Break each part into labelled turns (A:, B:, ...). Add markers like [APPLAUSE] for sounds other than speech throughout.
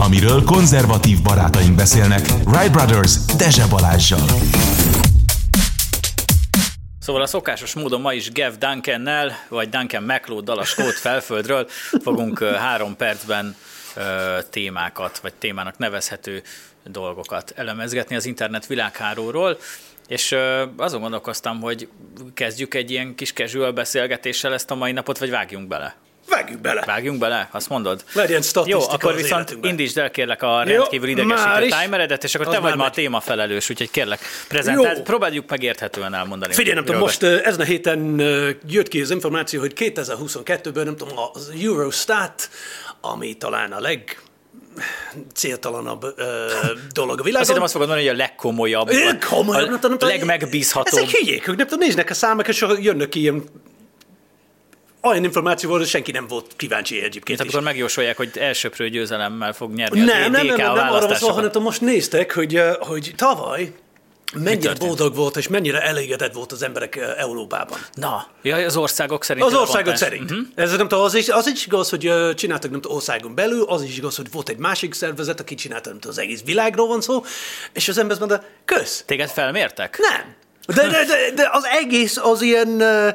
A: amiről konzervatív barátaink beszélnek. Wright Brothers Dezse Balázsjal.
B: Szóval a szokásos módon ma is Gev Duncannel, vagy Duncan McLeod-dal a Skót felföldről fogunk három percben témákat, vagy témának nevezhető dolgokat elemezgetni az internet világháróról. És azon gondolkoztam, hogy kezdjük egy ilyen kis casual beszélgetéssel ezt a mai napot, vagy vágjunk bele?
C: Vágjunk bele.
B: Vágjunk bele, azt mondod?
C: Legyen
B: Jó, akkor viszont indítsd el kérlek a rendkívül idegesítő timeredet, és akkor te vagy ma a témafelelős, úgyhogy kérlek, prezentáld, próbáljuk megérthetően elmondani.
C: Figyelj, nem tudom, most ezen a héten jött ki az információ, hogy 2022-ben, nem tudom, az Eurostat, ami talán a leg céltalanabb ö, dolog a világon.
B: Azt azt fogod mondani, hogy a legkomolyabb, a, komolyabb, a, a legmegbízhatóbb.
C: Ezek hülyék, hogy nem tudom, néznek a számok, és jönnek ki ilyen olyan információ volt, hogy senki nem volt kíváncsi egyébként.
B: Tehát akkor megjósolják, hogy elsőprő győzelemmel fog nyerni
C: nem, nem, nem, nem, nem, arra van hanem most néztek, hogy, hogy tavaly mennyire boldog volt, és mennyire elégedett volt az emberek Európában.
B: Na, ja, az országok szerint.
C: Az országok szerint. Uh-huh. Ez nem tudom, az is, az is igaz, hogy csináltak nem tudom, országon belül, az is igaz, hogy volt egy másik szervezet, aki csinálta nem tudom, az egész világról van szó, és az ember mondta, kösz.
B: Téged felmértek?
C: Nem. De, de, de, de az egész az ilyen uh,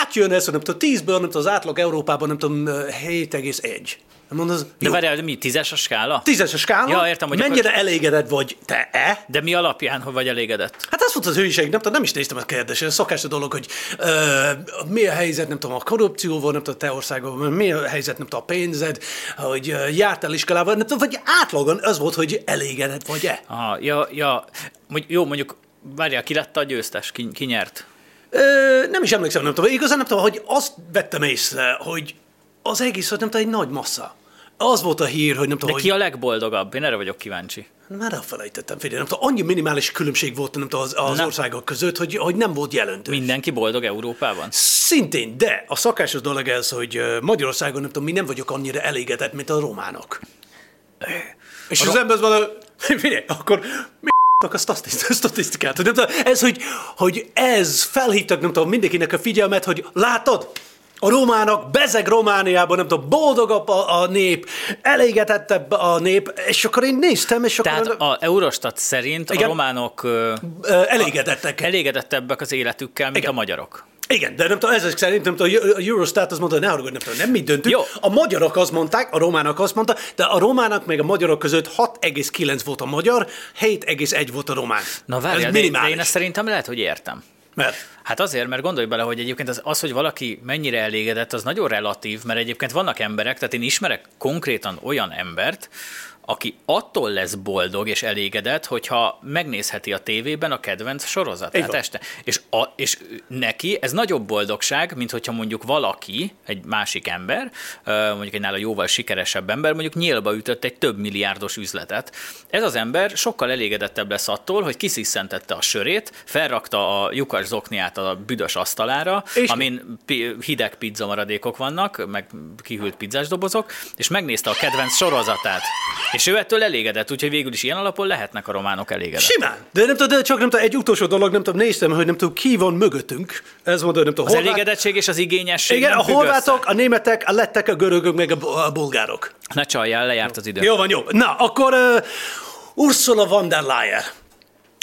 C: átjön ez, nem tudom, tízből, nem tudom, az átlag Európában, nem tudom, 7,1.
B: Mondod, de várjál, mi, tízes a skála?
C: Tízes a skála?
B: Ja, értem, hogy
C: Mennyire akkor... elégedett vagy te-e?
B: De mi alapján, hogy vagy elégedett?
C: Hát az volt az hülyeség, nem tudom, nem is néztem a kérdést, ez szokás a dolog, hogy uh, mi a helyzet, nem tudom, a korrupcióval, nem tudom, te országban, mi a helyzet, nem tudom, a pénzed, hogy uh, jártál iskolában, nem tudom, vagy átlagon az volt, hogy elégedett vagy-e?
B: Aha, ja, ja, jó, mondjuk, várjál, ki lett a győztes, ki, ki nyert?
C: Ö, nem is emlékszem, nem tudom. Igazán nem tudom, hogy azt vettem észre, hogy az egész, hogy nem tudom, egy nagy massza. Az volt a hír, hogy nem tudom,
B: De ki a legboldogabb? Én erre vagyok kíváncsi.
C: Már elfelejtettem, figyelj, nem tudom, annyi minimális különbség volt nem tudom, az, az országok között, hogy, hogy nem volt jelentős.
B: Mindenki boldog Európában?
C: Szintén, de a szakásos dolog ez, hogy Magyarországon nem tudom, mi nem vagyok annyira elégedett, mint a románok. És a az ro- ember van, [LAUGHS] figyelj, akkor mi a [LAUGHS] statisztikát. Hogy nem tudom, ez, hogy, hogy ez felhívtak, nem tudom, mindenkinek a figyelmet, hogy látod, a romának, bezeg Romániában, nem tudom, boldogabb a, a nép, elégetettebb a nép, és akkor én néztem, és akkor...
B: Tehát a Eurostat szerint igen, a románok
C: elégedettek.
B: elégedettebbek az életükkel, mint igen. a magyarok.
C: Igen, de nem tudom, ezek szerint nem tudom, a Eurostat az mondta, hogy ne haragudj, nem tudom, nem mit döntünk. Jó. A magyarok azt mondták, a románok azt mondta, de a románok meg a magyarok között 6,9 volt a magyar, 7,1 volt a román.
B: Na várjál, Ez de, de én ezt szerintem lehet, hogy értem.
C: Mert?
B: Hát azért, mert gondolj bele, hogy egyébként az, az, hogy valaki mennyire elégedett, az nagyon relatív, mert egyébként vannak emberek, tehát én ismerek konkrétan olyan embert, aki attól lesz boldog és elégedett, hogyha megnézheti a tévében a kedvenc sorozatát este. És, a, és neki ez nagyobb boldogság, mint hogyha mondjuk valaki, egy másik ember, mondjuk egy nála jóval sikeresebb ember, mondjuk nyílba ütött egy több milliárdos üzletet. Ez az ember sokkal elégedettebb lesz attól, hogy kisziszentette a sörét, felrakta a lyukas zokniát a büdös asztalára, és amin hideg pizza maradékok vannak, meg kihűlt pizzás dobozok, és megnézte a kedvenc sorozatát. És ő ettől elégedett, úgyhogy végül is ilyen alapon lehetnek a románok elégedettek.
C: Simán. De nem tudom, de csak nem tudom, egy utolsó dolog, nem tudom, néztem, hogy nem tudom, ki van mögöttünk. Ez mondta, nem tudom,
B: Az horvát... elégedettség és az igényesség
C: Igen, a horvátok, össze. a németek, a lettek, a görögök, meg a bulgárok.
B: Ne csaljál, lejárt az idő.
C: Jó van, jó. Na, akkor uh, Ursula von der Leyen.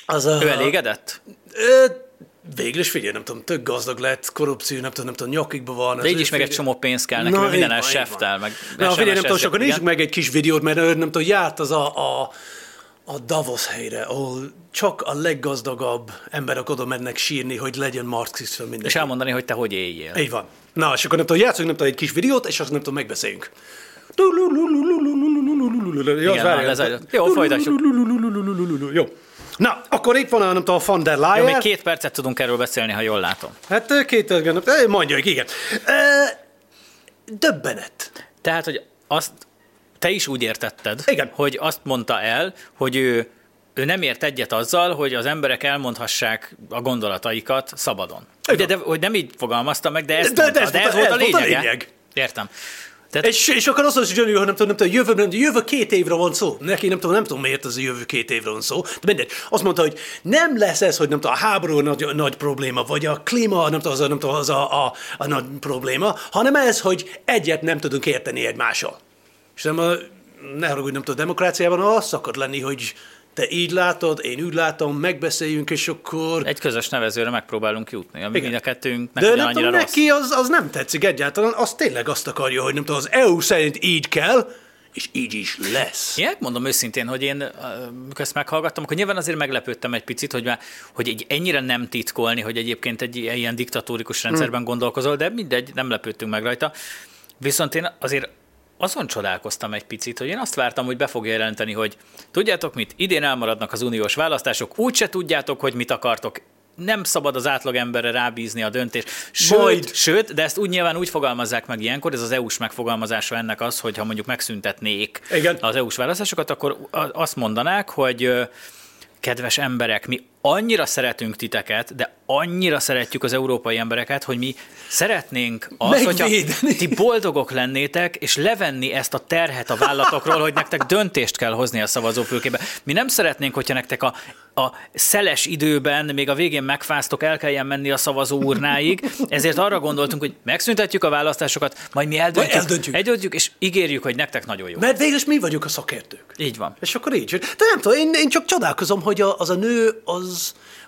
B: Az, uh, ő elégedett?
C: Uh, Végül is figyelj, nem tudom, tök gazdag lett, korrupció, nem tudom, nem tudom, nyakikban van.
B: De így is meg egy csomó pénz kell neki, Na, minden seftel, meg
C: Na, figyelj, nem tudom, akkor nézzük meg egy kis videót, mert nem tudom, járt az a, a, a Davos helyre, ahol csak a leggazdagabb emberek oda mennek sírni, hogy legyen marxista minden.
B: És elmondani, hogy te hogy éljél.
C: Így van. Na, és akkor nem tudom, játszunk nem tudom, egy kis videót, és azt nem tudom, megbeszéljünk.
B: Jó, folytatjuk.
C: Jó. Na, akkor itt van a, tudom, a van der Leyen. Jó,
B: még két percet tudunk erről beszélni, ha jól látom.
C: Hát két mondjuk, igen. Döbbenet.
B: Tehát, hogy azt te is úgy értetted,
C: igen.
B: hogy azt mondta el, hogy ő, ő nem ért egyet azzal, hogy az emberek elmondhassák a gondolataikat szabadon. Ugye, de, hogy nem így fogalmazta meg, de, ezt de, mondta, de, ez, de ez, volt, a lényeg. Volt a lényeg. Értem.
C: Tehát... És, és akkor azt mondja, hogy nem tudom, nem tudom, jövő, nem, jövő két évre van szó. Neki nem tudom, nem tudom, miért az a jövő két évre van szó. De mindegy. Azt mondta, hogy nem lesz ez, hogy nem tudom, a háború nagy, nagy probléma, vagy a klíma, nem tudom, az, a, nem tudom, az a, a, a nagy probléma, hanem ez, hogy egyet nem tudunk érteni egymással. És nem, ne haragudj, nem tudom, a demokráciában az szakad lenni, hogy te így látod, én úgy látom, megbeszéljünk, és akkor...
B: Egy közös nevezőre megpróbálunk jutni, ami mind a kettőnknek
C: De nem tudom,
B: rossz.
C: neki az, az nem tetszik egyáltalán, az tényleg azt akarja, hogy nem tudom, az EU szerint így kell, és így is lesz.
B: Én mondom őszintén, hogy én ezt meghallgattam, akkor nyilván azért meglepődtem egy picit, hogy, már, hogy egy ennyire nem titkolni, hogy egyébként egy ilyen diktatórikus rendszerben gondolkozol, de mindegy, nem lepődtünk meg rajta. Viszont én azért azon csodálkoztam egy picit, hogy én azt vártam, hogy be fogja jelenteni, hogy tudjátok mit, idén elmaradnak az uniós választások, úgyse tudjátok, hogy mit akartok, nem szabad az átlagemberre rábízni a döntést. Sőt,
C: Majd.
B: sőt, de ezt úgy nyilván úgy fogalmazzák meg ilyenkor, ez az EU-s megfogalmazása ennek az, hogy ha mondjuk megszüntetnék
C: Igen.
B: az EU-s választásokat, akkor azt mondanák, hogy kedves emberek, mi annyira szeretünk titeket, de annyira szeretjük az európai embereket, hogy mi szeretnénk azt, hogyha
C: Megvédeni.
B: ti boldogok lennétek, és levenni ezt a terhet a vállatokról, hogy nektek döntést kell hozni a szavazófülkébe. Mi nem szeretnénk, hogyha nektek a, a szeles időben, még a végén megfáztok, el kelljen menni a szavazó urnáig, ezért arra gondoltunk, hogy megszüntetjük a választásokat, majd mi eldöntjük,
C: Majd eldöntjük.
B: eldöntjük és ígérjük, hogy nektek nagyon jó.
C: Mert végül is mi vagyunk a szakértők.
B: Így van.
C: És akkor így. De nem tudom, én, én csak csodálkozom, hogy a, az a nő, az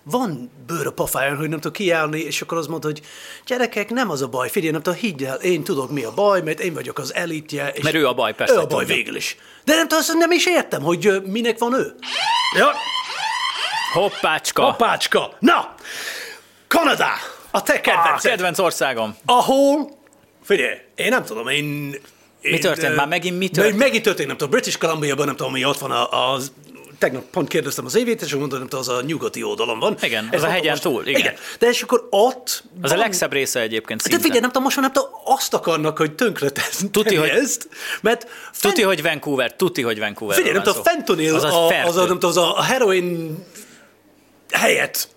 C: van bőr a pofáján, hogy nem tud kiállni, és akkor az mondta, hogy gyerekek, nem az a baj, figyelj, nem tudom, higgy el, én tudok mi a baj, mert én vagyok az elitje. És
B: Mert ő a baj, persze,
C: Ő a baj
B: tudja.
C: végül is. De nem tudom, nem is értem, hogy minek van ő. Ja,
B: Hoppácska!
C: apácska. Na, Kanada, a te
B: Ah,
C: kedvenced.
B: kedvenc országom.
C: ahol, figyelj, én nem tudom, én... én
B: Mi történt? Már megint mi történt?
C: Megint történt, nem tudom, British Columbia-ban, nem tudom, mi ott van a- az tegnap pont kérdeztem az évét, és mondta, tudom, az a nyugati oldalon van.
B: Igen,
C: Ez
B: az a hegyen
C: most-
B: túl, igen.
C: igen. De és akkor ott...
B: Az a
C: van-
B: legszebb része egyébként
C: De
B: szinte.
C: figyelj, nem tudom, most már nem tudom, azt akarnak, hogy tönkre
B: Tuti, hogy-
C: ezt, mert
B: Tuti, hogy Vancouver, tuti, hogy Vancouver.
C: Figyelj, nem tudom, fentanyl,
B: az,
C: a, az, a, nem tudom, az a heroin helyett.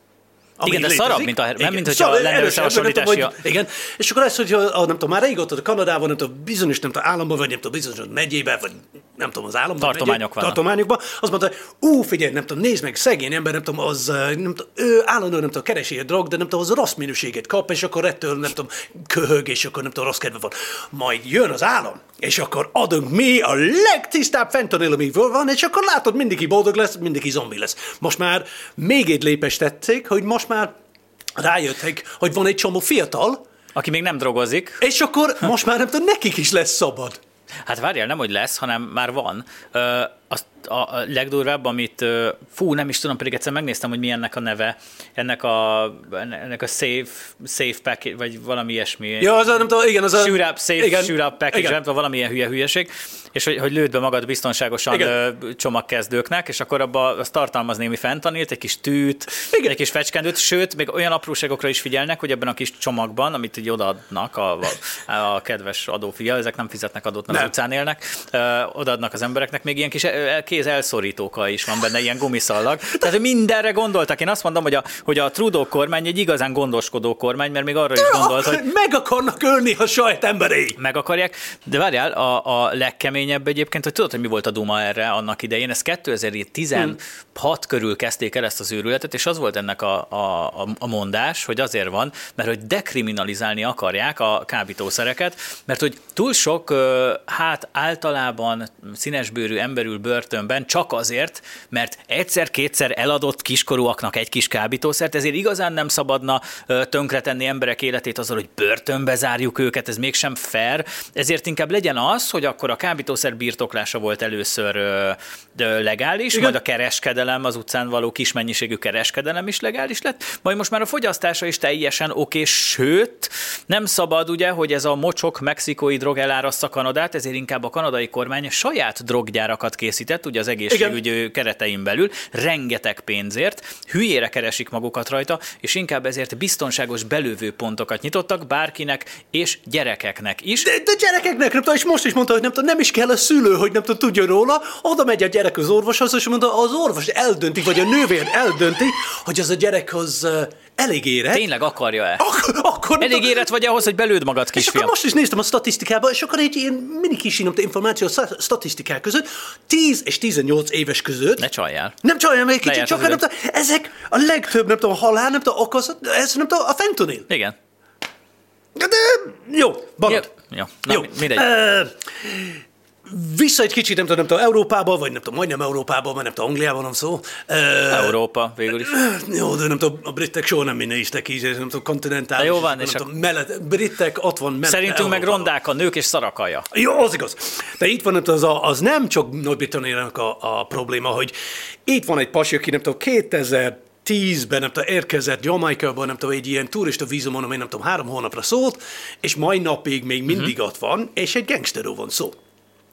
C: Ami
B: Igen, de
C: létezik.
B: szarabb, mint a her- nem, mint hogyha
C: Szarabb,
B: lenne összehasonlítási
C: hogy- Igen, és akkor lesz, hogy a, a, nem tudom, már régóta a Kanadában, nem tudom, bizonyos, nem tudom, államban, vagy nem tudom, bizonyos megyében, vagy nem tudom, az államban.
B: Tartományok vannak.
C: Tartományokban. Azt mondta, hogy ú, figyelj, nem tudom, nézd meg, szegény ember, nem tudom, az, eh, nem tudom, ő állandóan, nem tudom, keresi a drog, de nem tudom, az rossz minőséget kap, és akkor ettől, nem tudom, köhög, és akkor nem tudom, rossz kedve van. Majd jön az állam, és akkor adunk mi a legtisztább fentanyl, ami van, és akkor látod, mindenki boldog lesz, mindenki zombi lesz. Most már még egy lépést tették, hogy most már rájöttek, hogy van egy csomó fiatal,
B: Aki még nem drogozik.
C: és akkor most már nem tudom, nekik is lesz szabad.
B: Hát várjál, nem hogy lesz, hanem már van. Ö, azt a, a legdurvább, amit, fú, nem is tudom, pedig egyszer megnéztem, hogy mi ennek a neve, ennek a, ennek a safe, safe package, vagy valami ilyesmi.
C: Ja, az a, nem tudom, igen, az a...
B: Shoot up, safe,
C: igen,
B: shoot up package,
C: igen.
B: nem tudom, valamilyen hülye hülyeség, és hogy, hogy lőd be magad biztonságosan
C: Igen.
B: csomagkezdőknek, és akkor abba az tartalmaz némi fentanilt, egy kis tűt,
C: Igen.
B: egy kis fecskendőt, sőt, még olyan apróságokra is figyelnek, hogy ebben a kis csomagban, amit így odaadnak a, a, a kedves adófia, ezek nem fizetnek adót, az
C: Nem.
B: utcán élnek, ö, odaadnak az embereknek, még ilyen kis kéz elszorítóka is van benne, ilyen gumiszallag. Tehát mindenre gondoltak. Én azt mondom, hogy a, hogy a Trudeau kormány egy igazán gondoskodó kormány, mert még arra is gondolt, hogy
C: Meg akarnak ölni a saját emberei.
B: meg akarják. De várjál, a, a legkeményebb egyébként, hogy tudod, hogy mi volt a Duma erre annak idején, ez 2016 körül kezdték el ezt az őrületet, és az volt ennek a, a, a- mondás, hogy azért van, mert hogy dekriminalizálni akarják a kábítószereket, mert hogy túl sok, hát általában színesbőrű emberül börtönben csak azért, mert egyszer-kétszer eladott kiskorúaknak egy kis kábítószert, ezért igazán nem szabadna tönkretenni emberek életét azzal, hogy börtönbe zárjuk őket, ez mégsem fair, ezért inkább legyen az, hogy akkor a kábítószer birtoklása volt először ö, ö, legális,
C: Igen.
B: majd a kereskedelem, az utcán való kis mennyiségű kereskedelem is legális lett, majd most már a fogyasztása is teljesen oké, sőt, nem szabad ugye, hogy ez a mocsok mexikói drog elárassza Kanadát, ezért inkább a kanadai kormány saját droggyárakat készített, ugye az egészségügy keretein belül, rengeteg pénzért, hülyére keresik magukat rajta, és inkább ezért biztonságos belővő pontokat nyitottak bárkinek és gyerekeknek is.
C: De, de gyerekeknek, nem tudom, és most is mondta, hogy nem tudom, nem is kell a szülő, hogy nem tudom, tudjon róla, oda megy a gyerek az orvoshoz, és mondta, az orvos eldönti, vagy a nővér eldönti, hogy az a gyerek az elég érett.
B: Tényleg akarja-e?
C: Akkor, akkor
B: Elég érett vagy ahhoz, hogy belőd magad,
C: És akkor
B: kisfiam?
C: most is néztem a statisztikába, és akkor egy ilyen mini kis inom információ a statisztikák között, 10 és 18 éves között.
B: Ne csaljál.
C: Nem csaljam egy kicsit, csak nem tudom, ezek a legtöbb, nem tudom, halál, nem tudom, okoz, ez nem tudom, a fentanyl.
B: Igen.
C: De jó, balad.
B: Jó. Na,
C: Jó.
B: mi- mindegy.
C: Ö, vissza egy kicsit, nem tudom, nem tudom, Európába, vagy nem tudom, majdnem Európába, vagy nem tudom, Angliában van szó. Uh,
B: Európa végül is.
C: Jó, de nem tudom, a britek soha nem minne istek így, nem tudom, kontinentális.
B: De jó van,
C: nem
B: és
C: tudom, mellett, britek ott van mellett
B: Szerintünk meg
C: Európában.
B: rondák a nők és szarakaja.
C: Jó, az igaz. De itt van, nem tudom, az, a, az nem csak Nagy-Britanniának a, a probléma, hogy itt van egy pasi, aki nem tudom, 2000 10-ben, nem tudom, érkezett Jamaikában, nem tudom, egy ilyen turista vízumon, ami nem tudom, három hónapra szólt, és mai napig még mindig uh-huh. ott van, és egy gangsterről van szó.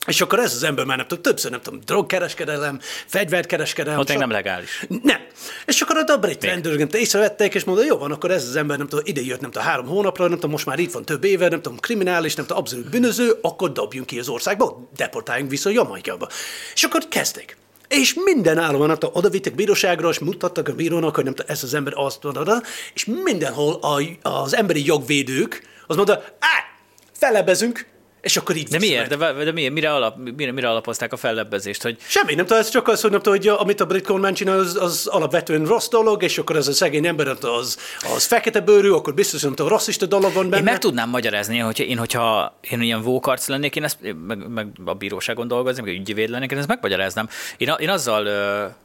C: És akkor ez az ember már nem tudom, többször nem tudom, drogkereskedelem, fegyverkereskedelem.
B: Ott még nem legális.
C: Nem. És akkor a brit tudom, észrevették, és mondta, jó van, akkor ez az ember nem tudom, ide jött nem tudom, három hónapra, nem tudom, most már itt van több éve, nem tudom, kriminális, nem tudom, abszolút bűnöző, akkor dobjunk ki az országba, deportáljunk vissza Jamaikába. És akkor kezdték. És minden hát oda vittek bíróságra, és mutattak a bírónak, hogy nem tudom, ez az ember azt oda, és mindenhol a, az emberi jogvédők az mondta, á, felebezünk, és akkor így
B: De miért? De, de miért? Mire, alap, mire, mire alapozták a fellebbezést? Hogy
C: Semmi, nem tudom, ez csak az, hogy, nem tudom, hogy amit a brit kormány csinál, az, az alapvetően rossz dolog, és akkor ez a szegény ember az, az fekete bőrű, akkor biztos, nem tudom, rasszista dolog van benne.
B: Én meg tudnám magyarázni, hogyha én, hogyha én ilyen vókarc lennék, én ezt meg, meg a bíróságon dolgoznék, meg ügyvéd lennék, én ezt megmagyaráznám. Én, a- én azzal,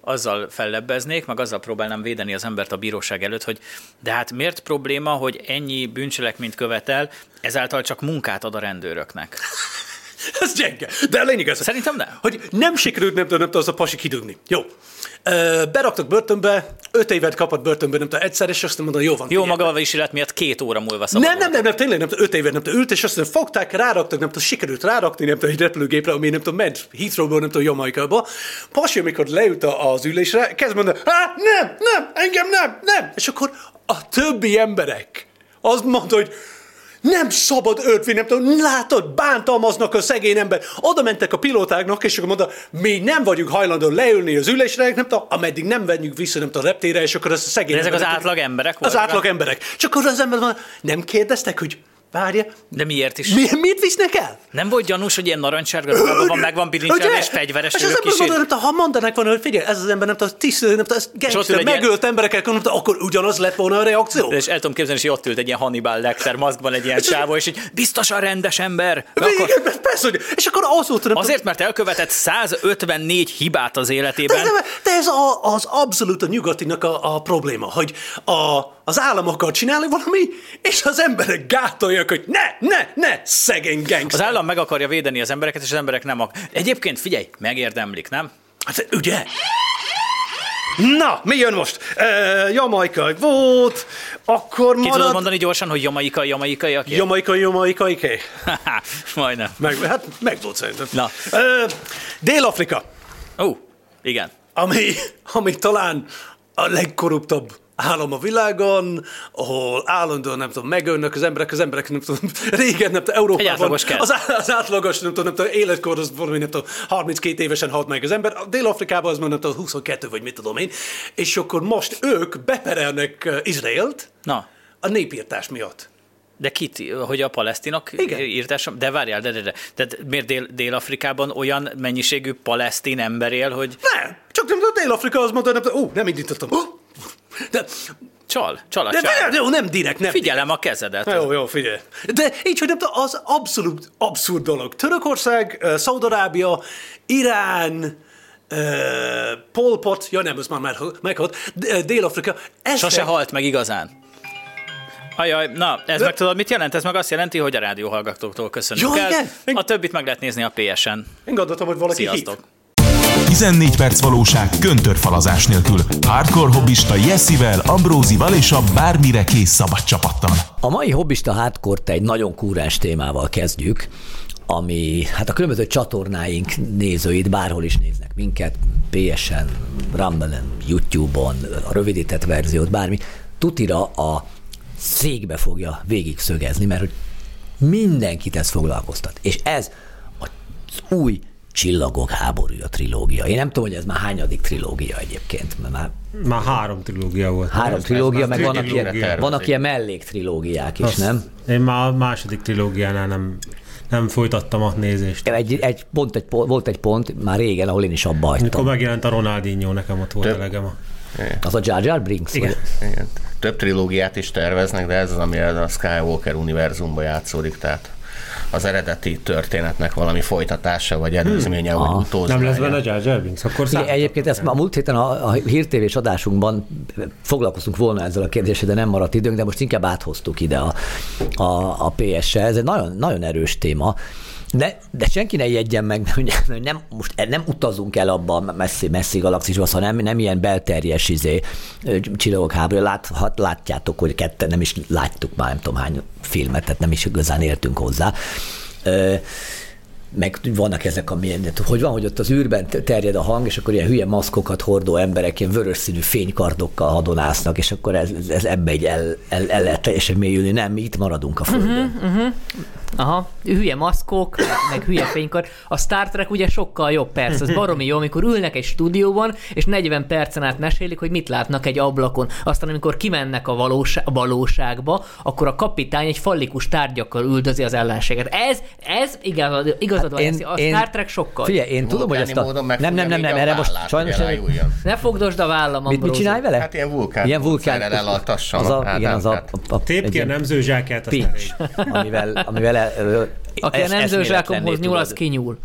B: azzal fellebbeznék, meg azzal próbálnám védeni az embert a bíróság előtt, hogy de hát miért probléma, hogy ennyi bűncselekményt követel, ezáltal csak munkát ad a rendőröknek. [LAUGHS]
C: Ez gyenge. De a lényeg az,
B: Szerintem nem.
C: hogy nem sikerült, nem tudom, nem tudom, az a pasi kidugni. Jó. Ö, beraktak börtönbe, öt évet kapott börtönbe, nem tudom, egyszer, és azt mondta, jó van.
B: Jó maga is miatt két óra múlva szabad
C: Nem, nem, nem, nem, tényleg nem, tudom, öt évet nem tudom, ült, és azt mondja, fogták, ráraktak, nem tudom, sikerült rárakni, nem tudom, egy repülőgépre, ami nem tudom, ment Heathrowból, nem tudom, Jamaikába. Pasi, amikor leült az ülésre, kezd mondani, hát nem, nem, engem nem, nem. És akkor a többi emberek azt mondta, hogy nem szabad őt vinni, nem tudom, látod, bántalmaznak a szegény ember. Oda mentek a pilótáknak, és akkor mondta, mi nem vagyunk hajlandó leülni az ülésre, nem tudom, ameddig nem venjük vissza, nem tudom, a reptére, és akkor ezt a szegény
B: De ezek az
C: emberek-
B: átlag emberek
C: Az
B: voltak?
C: átlag emberek. Csak akkor az ember van, nem kérdeztek, hogy várja,
B: De miért is?
C: mi, mit visznek el?
B: Nem volt gyanús, hogy ilyen narancssárga ruhában van, meg van bilincselve, és fegyveres
C: és az ember tudom, ha mondanák volna, hogy figyelj, ez az ember nem tudom, tisztő, nem tudom, gangster,
B: egy ilyen-
C: megölt emberekkel, tudom, akkor ugyanaz lett volna a reakció.
B: És el tudom képzelni, hogy ott ült egy ilyen Hannibal Lecter maszkban egy ilyen csávó, és így biztosan rendes ember. De akkor,
C: Igen, [LAUGHS] persze, hogy, és akkor azóta nem
B: azért, mert elkövetett 154 hibát az
C: De
B: életében.
C: ez, de ez a, az abszolút a nyugatinak a, a probléma, hogy a, az állam akar csinálni valami, és az emberek gátolják, hogy ne, ne, ne, szegény
B: Az
C: gangster.
B: állam meg akarja védeni az embereket, és az emberek nem ak- Egyébként figyelj, megérdemlik, nem?
C: Hát ugye? Na, mi jön most? Uh, Jamaikai volt, akkor
B: Ki tudod
C: marad...
B: mondani gyorsan, hogy jamaikai, jamaikai, aki?
C: Jamaikai, jamaikai? [LAUGHS]
B: Majdnem.
C: Meg, hát meg volt szerintem.
B: Na.
C: Uh, Dél-Afrika,
B: Ó, igen.
C: ami, ami talán a legkorruptabb állam a világon, ahol állandóan, nem tudom, megölnek az emberek, az emberek, nem tudom, [LAUGHS] régen, nem tudom, Európában.
B: Egy átlagos kell.
C: Az, az átlagos, nem tudom, nem tudom, életkor, az valami, nem tudom, 32 évesen halt meg az ember. A Dél-Afrikában az már nem tudom, 22 vagy mit tudom én. És akkor most ők beperelnek uh, Izraelt
B: Na,
C: a népírtás miatt.
B: de kit, hogy a palesztinok
C: Igen.
B: írtása? De várjál, de, de, de. Tehát miért Dél- Dél-Afrikában olyan mennyiségű palesztin ember él, hogy
C: Nem, csak nem Dél-Afrika az mondta, nem ó, nem indítottam. Ó, De,
B: csal, csal a
C: de,
B: csal.
C: de, jó, nem direkt, nem
B: Figyelem a kezedet.
C: Jó, jó, figyelj. De így, hogy nem az abszolút abszurd dolog. Törökország, uh, Szaudarábia, Irán, uh, Pol Pot, ja nem, ez már meghalt, Dél-Afrika. ezrek-
B: Sose halt meg igazán. Ajaj, na, ez meg tudod, mit jelent? Ez meg azt jelenti, hogy a rádióhallgatóktól köszönjük
C: Jó,
B: el.
C: igen.
B: A többit meg lehet nézni a PS-en.
C: Én gondoltam, hogy valaki
B: Sziasztok!
C: hív.
A: 14 perc valóság köntörfalazás nélkül. Hardcore hobbista Jessivel, Ambrózival és a bármire kész szabad csapattal.
D: A mai hobbista hardcore egy nagyon kúrás témával kezdjük, ami hát a különböző csatornáink nézőit bárhol is néznek minket, PS-en, Rumble-en, YouTube-on, a rövidített verziót, bármi, tutira a székbe fogja végig szögezni, mert hogy mindenkit ez foglalkoztat. És ez az új Csillagok háborúja trilógia. Én nem tudom, hogy ez már hányadik trilógia egyébként, mert már
E: Már három trilógia volt.
D: három
E: Ez-
D: trilógia,
E: ez
D: meg vannak ilyen, vannak ilyen melléktrilógiák is,
E: Azt-
D: nem?
E: Én már a második trilógiánál nem, nem folytattam a nézést.
D: Egy, egy, pont, egy, volt egy pont már régen, ahol én is abba
E: Mikor
D: hagytam.
E: megjelent a Ronaldinho, nekem ott volt
F: Több-
E: elegem. A...
D: Az a Jar Jar Brinks?
E: Igen.
D: Vagy?
F: Igen. Több trilógiát is terveznek, de ez az, ami a Skywalker univerzumban játszódik, tehát az eredeti történetnek valami folytatása, vagy előzménye, hmm. vagy
E: Nem
F: utózmánya.
E: lesz benne Jar Jar Binks, akkor
D: Igen, egyébként ezt a múlt héten a, a hírtévés adásunkban foglalkoztunk volna ezzel a kérdéssel, de nem maradt időnk, de most inkább áthoztuk ide a, a, a PS-sel. Ez egy nagyon, nagyon erős téma. De, de senki ne jegyen meg, mert nem, most nem utazunk el abba a messzi, messzi galaxisba, hanem nem ilyen belterjes izé, csillagok háború. Lát, hat- látjátok, hogy ketten nem is láttuk már nem tudom hány filmet, tehát nem is igazán értünk hozzá. Ö, meg vannak ezek a milyen, hogy van, hogy ott az űrben terjed a hang, és akkor ilyen hülye maszkokat hordó emberek ilyen vörös színű fénykardokkal hadonásznak, és akkor ez, ez ebbe egy el, el, el lehet teljesen mélyülni. Nem, mi itt maradunk a földön. Uh-huh.
G: Aha, hülye maszkok, meg, meg hülye fénykar. A Star Trek ugye sokkal jobb, persze, ez baromi jó, amikor ülnek egy stúdióban, és 40 percen át mesélik, hogy mit látnak egy ablakon. Aztán, amikor kimennek a, valósa- valóságba, akkor a kapitány egy fallikus tárgyakkal üldözi az ellenséget. Ez, ez igazad, igazad van,
D: én-
G: a
D: én-
G: Star Trek sokkal.
D: Figyelj, én tudom, hogy ezt a...
F: módon
D: Nem, nem, nem, nem, erre most sajnos...
G: Ne fogdosd a vállam,
D: Mit, mit csinálj vele?
F: Hát ilyen vulkán.
D: Ilyen vulkán. Az a, igen, az a,
F: tehát-
D: a, a,
E: Tép ki a nemzőzsákját, elég.
D: amivel, amivel ö,
G: Aki a
D: es-
G: nemzőzsákomhoz
D: eszméletlenné
G: nyúl, az kinyúl.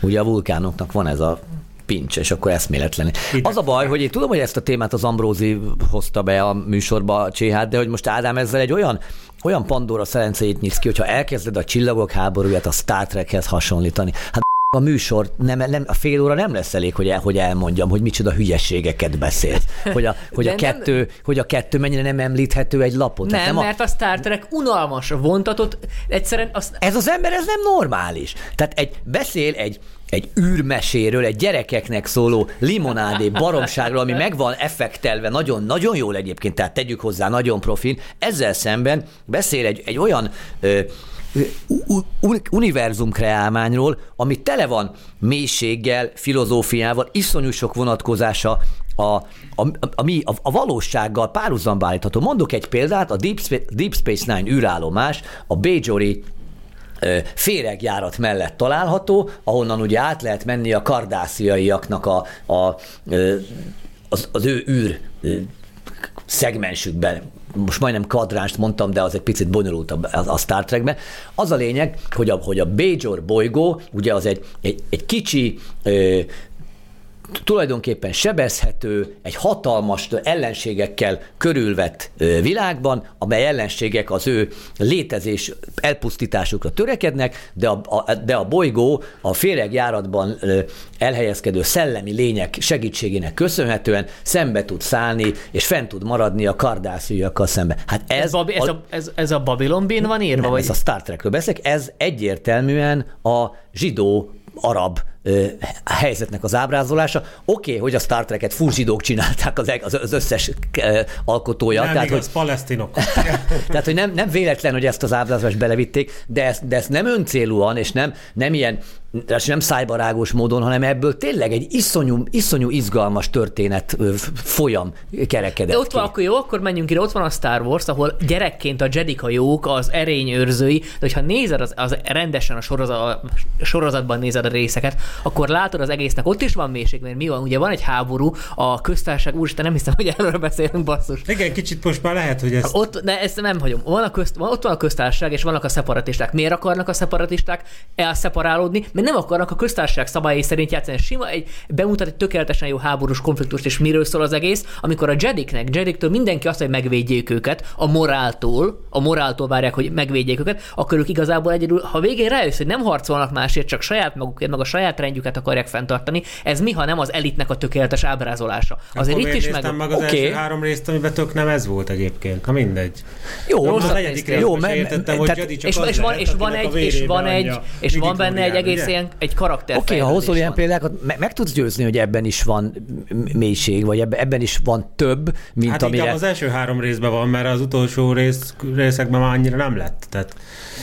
D: Ugye a vulkánoknak van ez a pincs, és akkor eszméletlen. Az a baj, hogy én tudom, hogy ezt a témát az Ambrózi hozta be a műsorba a Cséhát, de hogy most Ádám ezzel egy olyan olyan Pandora szelenceit nyitsz ki, hogyha elkezded a csillagok háborúját a Star Trekhez hasonlítani. Hát a műsor, nem, nem, a fél óra nem lesz elég, hogy, el, hogy elmondjam, hogy micsoda hülyeségeket beszél. Hogy a, hogy a,
G: De nem-
D: kettő, hogy a kettő mennyire nem említhető egy lapot.
G: Nem,
D: Tehát
G: nem
D: a,
G: mert a Star Trek unalmas, vontatott, egyszerűen azt,
D: ez az ember, ez nem normális. Tehát egy, beszél egy, egy űrmeséről, egy gyerekeknek szóló limonádé baromságról, ami meg van effektelve, nagyon, nagyon jól egyébként, tehát tegyük hozzá, nagyon profin. Ezzel szemben beszél egy, egy olyan ö, univerzum kreálmányról, ami tele van mélységgel, filozófiával, iszonyú sok vonatkozása a, a, a, a, a, valósággal párhuzamba állítható. Mondok egy példát, a Deep, Spa- Deep Space Nine űrállomás, a Bajori féregjárat mellett található, ahonnan ugye át lehet menni a kardásziaiaknak a, a, az, az ő űr szegmensükben, most majdnem kvadránst mondtam, de az egy picit bonyolultabb a, a Star Trekben. Az a lényeg, hogy a, hogy a Bajor bolygó, ugye az egy, egy, egy kicsi ö, tulajdonképpen sebezhető, egy hatalmas ellenségekkel körülvett világban, amely ellenségek az ő létezés elpusztításukra törekednek, de a, a, de a bolygó a féregjáratban elhelyezkedő szellemi lények segítségének köszönhetően szembe tud szállni, és fent tud maradni a kardásziakkal szembe. Hát ez,
G: ez, Babi, ez, a, ez, ez a Babylonbén van írva?
D: nem,
G: vagy?
D: ez a Star Trekről beszélek, ez egyértelműen a zsidó arab helyzetnek az ábrázolása. Oké, okay, hogy a Star Trek-et full zsidók csinálták az, az, összes alkotója.
E: Nem
D: tehát,
E: igaz,
D: hogy,
E: palesztinok. [LAUGHS]
D: tehát, hogy nem, nem véletlen, hogy ezt az ábrázolást belevitték, de ezt, de ezt nem öncélúan, és nem, nem ilyen és nem szájbarágos módon, hanem ebből tényleg egy iszonyú, iszonyú izgalmas történet folyam kerekedett
G: De ott
D: ki.
G: van, akkor jó, akkor menjünk ide, ott van a Star Wars, ahol gyerekként a Jedik a jók, az erény őrzői, de hogyha nézed az, az rendesen a, sorozat, a sorozatban nézed a részeket, akkor látod az egésznek, ott is van mélység, mert mi van, ugye van egy háború, a köztársaság, úristen, nem hiszem, hogy erről beszélünk, basszus.
E: Igen, kicsit most már lehet, hogy ez...
G: Ott, de ezt nem hagyom. Van a közt, van, ott van a köztársaság, és vannak a szeparatisták. Miért akarnak a szeparatisták elszeparálódni? Mert nem akarnak a köztársaság szabályai szerint játszani. Sima egy bemutat egy tökéletesen jó háborús konfliktust, és miről szól az egész, amikor a Jediknek, Jediktől mindenki azt, hogy megvédjék őket, a moráltól, a moráltól várják, hogy megvédjék őket, akkor ők igazából egyedül, ha végén rájössz, hogy nem harcolnak másért, csak saját magukért, meg a saját rendjüket akarják fenntartani, ez mi, ha nem az elitnek a tökéletes ábrázolása. Azért
E: Akkor
G: itt is meg...
E: meg az
D: Oké.
E: első három részt, amiben tök nem ez volt egyébként. Na mindegy.
D: Jó,
E: Jó,
D: most
E: a negyedik
D: jó,
E: se
D: me- me-
E: értettem, hogy
D: tehát-
E: csak
G: és,
E: az
G: és, van, és van egy, és van egy, és van benne egy egész ilyen, egy karakter.
D: Oké, okay, ha hozol ilyen példákat, meg, meg tudsz győzni, hogy ebben is van mélység, vagy ebben, is van több, mint
E: Hát
D: amire...
E: az első három részben van, mert az utolsó rész, részekben már annyira nem lett. Tehát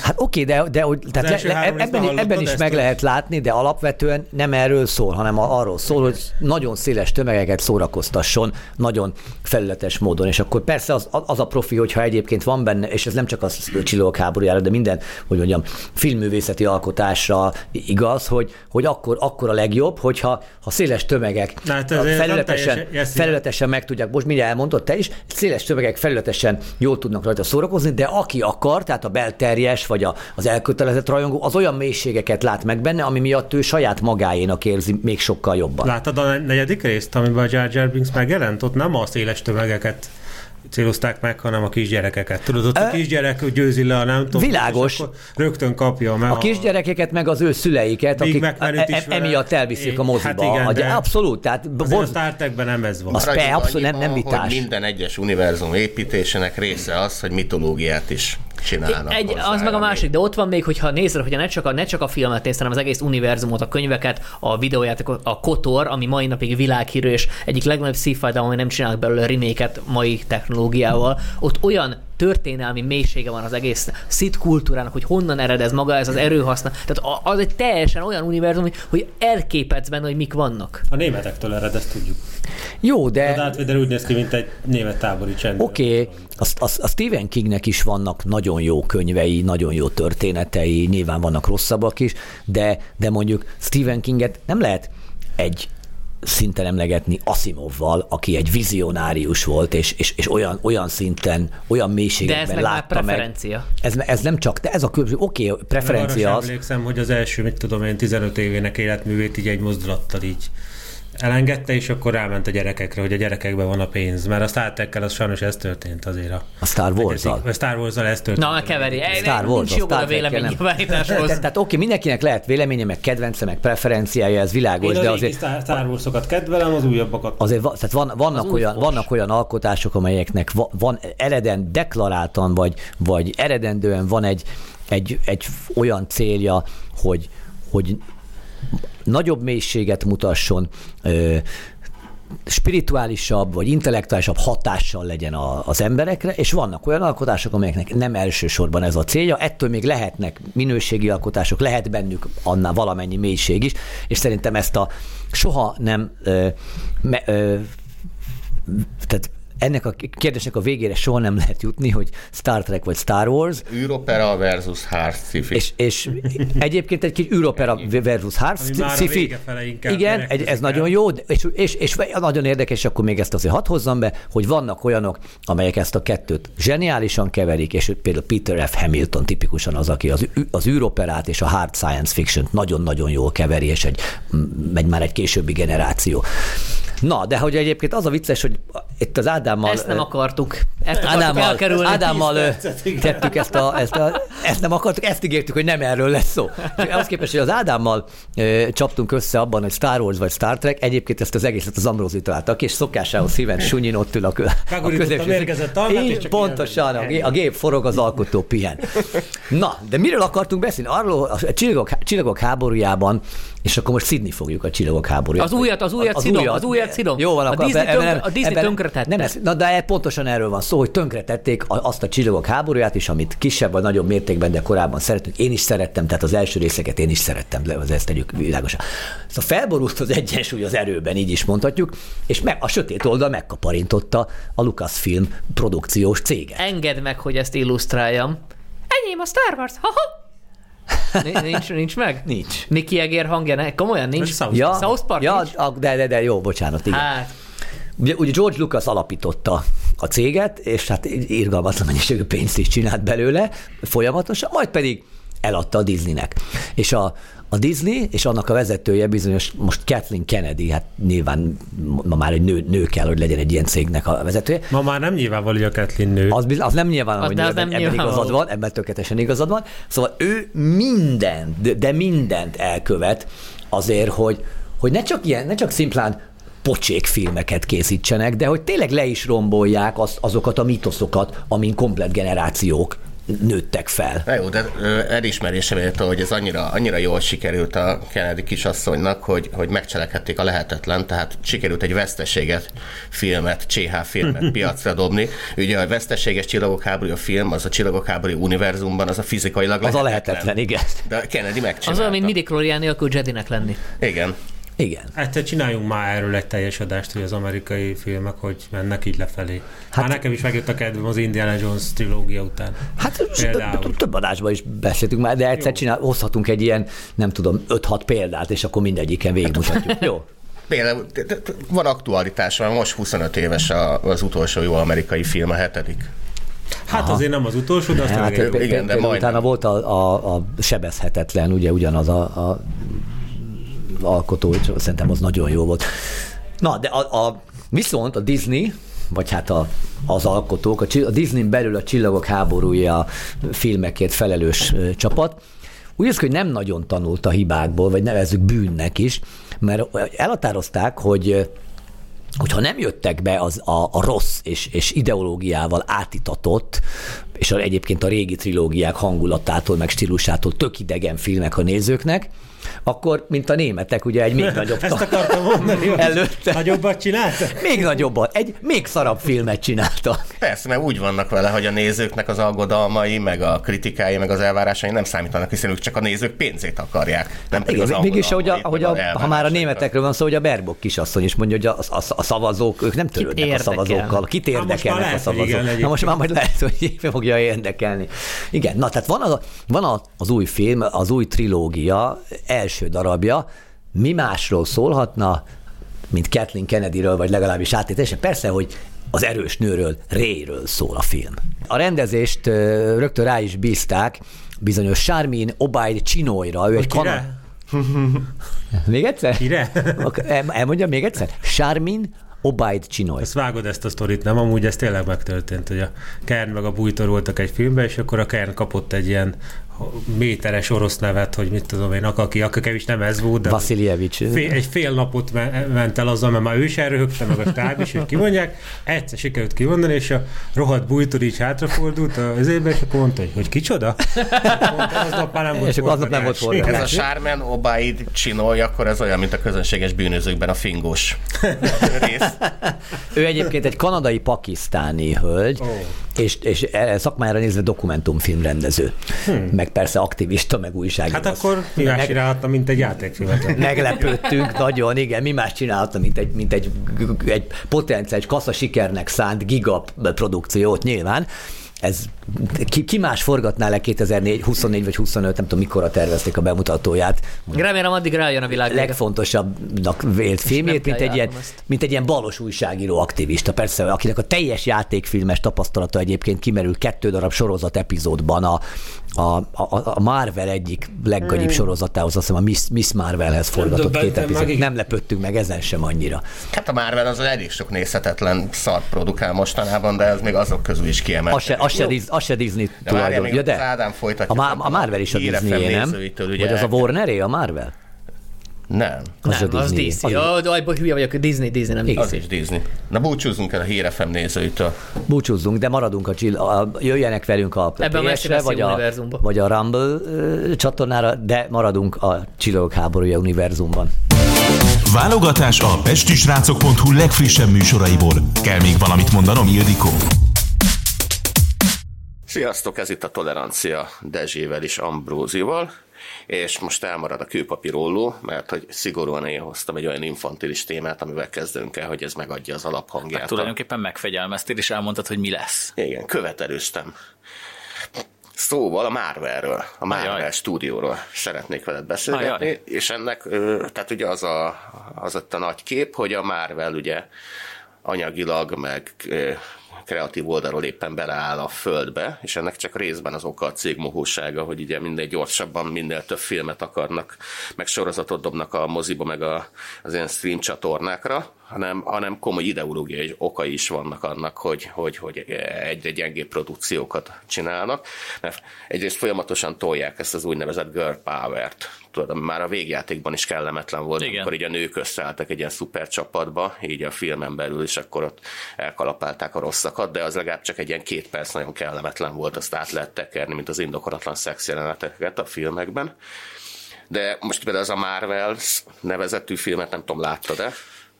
D: Hát oké, de, de hogy, tehát le, ebben, ebben is meg lehet látni, de alapvetően alapvetően nem erről szól, hanem arról szól, hogy nagyon széles tömegeket szórakoztasson, nagyon felületes módon. És akkor persze az, az a profi, hogyha egyébként van benne, és ez nem csak a csillagok háborújára, de minden, hogy mondjam, filmművészeti alkotásra igaz, hogy, hogy akkor, akkor a legjobb, hogyha ha széles tömegek
E: hát
D: felületesen,
E: teljesen-
D: felületesen meg tudják, most mindjárt elmondod te is, széles tömegek felületesen jól tudnak rajta szórakozni, de aki akar, tehát a belterjes vagy a, az elkötelezett rajongó, az olyan mélységeket lát meg benne, ami miatt ő saját magáénak érzi még sokkal jobban.
E: Láttad a negyedik részt, amiben a Jar Jar Binks megjelent? Ott nem a széles tömegeket célozták meg, hanem a kisgyerekeket. Tudod, ott a kisgyerek győzi le a nem tudom.
D: Világos.
E: és akkor Rögtön kapja meg
D: A kisgyerekeket, meg az ő szüleiket,
E: Big
D: akik e-
E: vele.
D: emiatt elviszik a moziba.
E: hát igen,
D: A-
E: de-
D: Abszolút, tehát
E: Azért a
D: borz-
E: Star Trekben nem ez van.
D: Az pe- abszolút nem- nem vitás.
F: Hogy minden egyes univerzum építésének része az, hogy mitológiát is csinálnak
G: Egy,
F: hozzá,
G: az meg a másik, de ott van még, hogyha nézed, hogyha ne csak a, ne csak a filmet nézd, hanem az egész univerzumot, a könyveket, a videójátékot, a Kotor, ami mai napig világhírű, és egyik legnagyobb de ami nem csinálnak belőle reméket mai technológiával, ott olyan történelmi mélysége van az egész szit kultúrának, hogy honnan ered ez maga, ez az erőhaszna. Tehát a- az egy teljesen olyan univerzum, hogy- hogy elképedsz benne, hogy mik vannak.
E: A németektől ered, ezt tudjuk.
D: Jó,
E: A
D: de
E: Darth Vader úgy néz ki, mint egy német tábori csend.
D: oké, okay, a, a, a Stephen Kingnek is vannak nagyon jó könyvei, nagyon jó történetei, nyilván vannak rosszabbak is, de, de mondjuk Stephen Kinget nem lehet egy szinten emlegetni Asimovval, aki egy vizionárius volt, és, és, és olyan, olyan szinten, olyan
G: De ez
D: mélységekben
G: meg már
D: látta meg.
G: preferencia.
D: Ez, ez nem csak, de ez a különbség, oké, okay, preferencia
E: Arra
D: az,
E: sem emlékszem, hogy az első, mit tudom én, 15 évének életművét így egy mozdulattal így elengedte, és akkor ráment a gyerekekre, hogy a gyerekekben van a pénz. Mert a Star Trek-kel az sajnos ez történt azért. A,
D: a Star Wars-al.
E: A Star Wars-al ez történt.
G: Na, meg keveri.
D: Star Wars,
G: Nincs a véleménynyilvánításhoz.
D: Tehát, oké, mindenkinek lehet véleménye, meg kedvence, meg preferenciája, ez világos,
E: Én a
D: de azért
E: Star, Wars-okat kedvelem, az újabbakat.
D: azért tehát van, vannak,
G: új
D: olyan, vannak olyan alkotások, amelyeknek va, van ereden deklaráltan, vagy, vagy eredendően van egy, egy, egy olyan célja, hogy, hogy nagyobb mélységet mutasson, spirituálisabb vagy intellektuálisabb hatással legyen a, az emberekre, és vannak olyan alkotások, amelyeknek nem elsősorban ez a célja, ettől még lehetnek minőségi alkotások, lehet bennük annál valamennyi mélység is, és szerintem ezt a soha nem ö, me, ö, tehát ennek a kérdésnek a végére soha nem lehet jutni, hogy Star Trek vagy Star Wars,
F: űropera versus hard sci-fi.
D: és, és egyébként egy kis űropera versus hard sci-fi. Igen, egy, ez
E: kell.
D: nagyon jó, és, és, és nagyon érdekes, akkor még ezt azért hadd hozzam be, hogy vannak olyanok, amelyek ezt a kettőt zseniálisan keverik, és például Peter F. Hamilton tipikusan az, aki az, az űroperát és a hard science fiction nagyon-nagyon jól keveri, és egy, megy már egy későbbi generáció. Na, de hogy egyébként az a vicces, hogy itt az Ádámmal...
G: Ezt nem akartuk. Ezt akartuk
D: Ádámmal,
G: elkerülni.
D: Ádámmal tettük ezt a, ezt a, ezt nem akartuk, ezt ígértük, hogy nem erről lesz szó. És ahhoz képest, hogy az Ádámmal ö, csaptunk össze abban, hogy Star Wars vagy Star Trek, egyébként ezt az egészet az Ambrózi találta ki, és szokásához szíven sunyin ott ül a, a Így,
E: csak
D: pontosan, a, a gép forog, az alkotó pihen. Na, de miről akartunk beszélni? Arról a csillagok, csillagok háborújában, és akkor most szidni fogjuk a csillagok háborúját.
G: Az újat, az újat szidom, az újat szidom.
D: Jó van,
G: A
D: akkor
G: Disney
D: ebben
G: tönkre- a Disney
D: ebben
G: tönkretette.
D: Nem na de pontosan erről van szó, hogy tönkretették azt a csillagok háborúját is, amit kisebb vagy nagyobb mértékben, de korábban szerettünk. Én is szerettem, tehát az első részeket én is szerettem, az ezt tegyük világosan. Szóval felborult az egyensúly az erőben, így is mondhatjuk, és meg, a sötét oldal megkaparintotta a Lucasfilm produkciós céget.
G: Engedd meg, hogy ezt illusztráljam. Enyém a Star Wars, ha-ha! Nincs, nincs, meg?
D: Nincs.
G: Mickey Eger hangja, ne? komolyan nincs?
E: South
D: Ja,
G: South Park
D: ja,
G: nincs?
D: a- de, de, de, jó, bocsánat, igen.
G: Hát,
D: Ugye, ugye George Lucas alapította a céget, és hát irgalmatlan mennyiségű pénzt is csinált belőle folyamatosan, majd pedig eladta a Disneynek. És a, a Disney és annak a vezetője bizonyos, most Kathleen Kennedy, hát nyilván ma már egy nő, nő kell, hogy legyen egy ilyen cégnek a vezetője,
E: Ma már nem nyilvánvaló, hogy a Kathleen nő.
D: az, biz- az nem nyilván,
G: Az-
D: hogy ebben,
G: nem
D: ebben
G: nyilvánvaló.
D: igazad van, ebben tökéletesen igazad van. Szóval ő mindent, de, de mindent elkövet azért, hogy, hogy ne csak ilyen, ne csak szimplán pocsék filmeket készítsenek, de hogy tényleg le is rombolják az, azokat a mitoszokat, amin komplet generációk nőttek fel.
F: Na jó, de ö, elismerése méltó, hogy ez annyira, annyira jól sikerült a Kennedy kisasszonynak, hogy, hogy megcselekedték a lehetetlen, tehát sikerült egy veszteséget filmet, CH filmet [LAUGHS] piacra dobni. Ugye a veszteséges csillagok háborúja film, az a csillagok háborúja univerzumban, az a fizikailag
D: Az a
F: lehetetlen.
D: lehetetlen, igen.
F: De Kennedy
G: Az
F: megcsinálta.
G: olyan, mint midi nélkül Jedinek lenni.
F: Igen.
D: Igen.
E: Egyszer csináljunk már erről egy teljes adást, hogy az amerikai filmek hogy mennek így lefelé. Hát, már nekem is megjött a kedvem az Indiana Jones trilógia után.
D: Hát több- adásban is beszéltünk már, de egyszer csinál, hozhatunk egy ilyen, nem tudom, 5-6 példát, és akkor mindegyiken végigmutatjuk. Jó?
F: Például van aktualitás, mert most 25 éves a- az utolsó jó amerikai film, a hetedik.
E: Hát azért nem az utolsó, de azt
D: Hát,
E: hát,
F: igen, de majdnem.
D: utána volt a, a, a sebezhetetlen, ugye ugyanaz a, a alkotó, szerintem az nagyon jó volt. Na, de a, a, viszont a Disney, vagy hát a, az alkotók, a, a Disney belül a Csillagok háborúja filmekért felelős csapat, úgy néz hogy nem nagyon tanult a hibákból, vagy nevezzük bűnnek is, mert elhatározták, hogy hogyha nem jöttek be az a, a rossz és, és ideológiával átitatott, és egyébként a régi trilógiák hangulatától, meg stílusától tök idegen filmek a nézőknek, akkor, mint a németek, ugye egy még [LAUGHS] nagyobb
E: Ezt akartam mondani,
D: előtte.
E: nagyobbat csinálta?
D: Még nagyobbat, egy még szarabb filmet csináltak.
F: Persze, mert úgy vannak vele, hogy a nézőknek az aggodalmai, meg a kritikái, meg az elvárásai nem számítanak, hiszen ők csak a nézők pénzét akarják. Nem pedig
D: Igen,
F: az
D: mégis, ahogy, a, ahogy a, ha már a németekről van szó, hogy a Berbok kisasszony is mondja, hogy a, a, a szavazók, ők nem törődnek a szavazókkal. Kit
E: Hát
D: érdekelnek a szavazók?
E: igen,
D: Na most már majd lehet, hogy fogja érdekelni. Igen, na tehát van, az, van a- az új film, az új trilógia első darabja, mi másról szólhatna, mint Kathleen Kennedyről, vagy legalábbis áttételesen. Persze, hogy az erős nőről, Rayről szól a film. A rendezést rögtön rá is bízták bizonyos Charmin Obaid Chinoyra, ő egy kanad... [LAUGHS] Még egyszer?
E: Kire?
D: Ak- el- Elmondjam még egyszer? Charmin Obaid Chinoy.
E: Ezt vágod ezt a sztorit, nem? Amúgy ez tényleg megtörtént, hogy a Kern meg a Bújtor voltak egy filmben, és akkor a Kern kapott egy ilyen méteres orosz nevet, hogy mit tudom én, Akaki, is nem ez volt, de
D: Vasiljevics.
E: fél, egy fél napot me- ment el azzal, mert már ő is elröhögte, meg a stáb is, hogy kimondják. Egyszer sikerült kimondani, és a rohadt bújtor így hátrafordult az évben, és akkor mondta, hogy, hogy kicsoda? Aznap már nem volt
D: És akkor aznap nem volt
E: forgatás.
F: Ez a Sármen Obaid csinolj, akkor ez olyan, mint a közönséges bűnözőkben a fingós rész.
D: Ő egyébként egy kanadai-pakisztáni hölgy,
E: Ó.
D: és, és e- szakmájára nézve dokumentumfilmrendező. Meg persze aktivista, meg újságíró.
E: Hát akkor mi más
D: Meg-
E: csinálhatna, mint egy játékfilmet.
D: Meglepődtünk nagyon, igen. Mi más csináltam, mint egy, mint egy, egy potenciális kassa sikernek szánt gigaprodukciót nyilván. Ez, ki, ki más forgatná le 2004, 24 vagy 25, nem tudom mikorra tervezték a bemutatóját.
G: Remélem addig rájön a világ.
D: legfontosabbnak vélt filmét, mint egy, ilyen,
G: ezt.
D: mint egy ilyen balos újságíró aktivista. Persze, akinek a teljes játékfilmes tapasztalata egyébként kimerül kettő darab sorozat epizódban a, a, a, a Marvel egyik leggagyibb sorozatához, azt hiszem a Miss, Miss Marvelhez forgatott két epizód.
E: meg.
D: Nem lepődtünk meg ezen sem annyira.
F: Hát a Marvel az elég sok nézhetetlen szart produkál mostanában, de ez még azok közül is kiemelt.
D: Az se, az se, Diz- az se Disney
F: De
D: tulajdon. Ja,
F: az Ádám folytatja.
D: a, a Marvel is a Disney, nem?
F: ugye
D: Vagy az a Warneré, a Marvel?
F: Nem,
D: Az
G: Nem,
D: a
G: az
D: Disney. Az-
G: de abban hülye vagyok, Disney, Disney, nem
D: Igen.
F: az is Disney. Na búcsúzzunk el a Hír FM nézőitől.
D: Búcsúzzunk, de maradunk a, csill- a jöjjenek velünk a
G: Ebben a
D: PS-re,
G: messzi
D: vagy a, vagy a Rumble csatornára, de maradunk a Csillagok háborúja univerzumban.
A: Válogatás a pestisrácok.hu legfrissebb műsoraiból. Kell még valamit mondanom, Ildikó?
F: Sziasztok, ez itt a Tolerancia Dezsével és Ambrózival, és most elmarad a kőpapírolló, mert hogy szigorúan én hoztam egy olyan infantilis témát, amivel kezdünk el, hogy ez megadja az alaphangját.
B: Hát tulajdonképpen megfegyelmeztél, és elmondtad, hogy mi lesz.
F: Igen, követelőztem. Szóval a Marvelről, a Marvel
B: Ajaj.
F: stúdióról szeretnék veled beszélgetni,
B: Ajaj.
F: és ennek, tehát ugye az a, az ott a nagy kép, hogy a Marvel ugye anyagilag, meg kreatív oldalról éppen beleáll a földbe, és ennek csak részben az oka a cég mohósága, hogy ugye minél gyorsabban, minél több filmet akarnak, meg sorozatot dobnak a moziba, meg a, az ilyen stream csatornákra, hanem, hanem komoly ideológiai okai is vannak annak, hogy, hogy, hogy egyre gyengébb produkciókat csinálnak. Mert egyrészt folyamatosan tolják ezt az úgynevezett girl power-t. Tudod, már a végjátékban is kellemetlen volt,
B: Igen.
F: amikor így a nők összeálltak egy ilyen szuper csapatba, így a filmen belül, és akkor ott elkalapálták a rosszakat, de az legalább csak egy ilyen két perc nagyon kellemetlen volt, azt át lehet tekerni, mint az indokolatlan szex jeleneteket a filmekben. De most például az a Marvel nevezetű filmet nem tudom, láttad-e?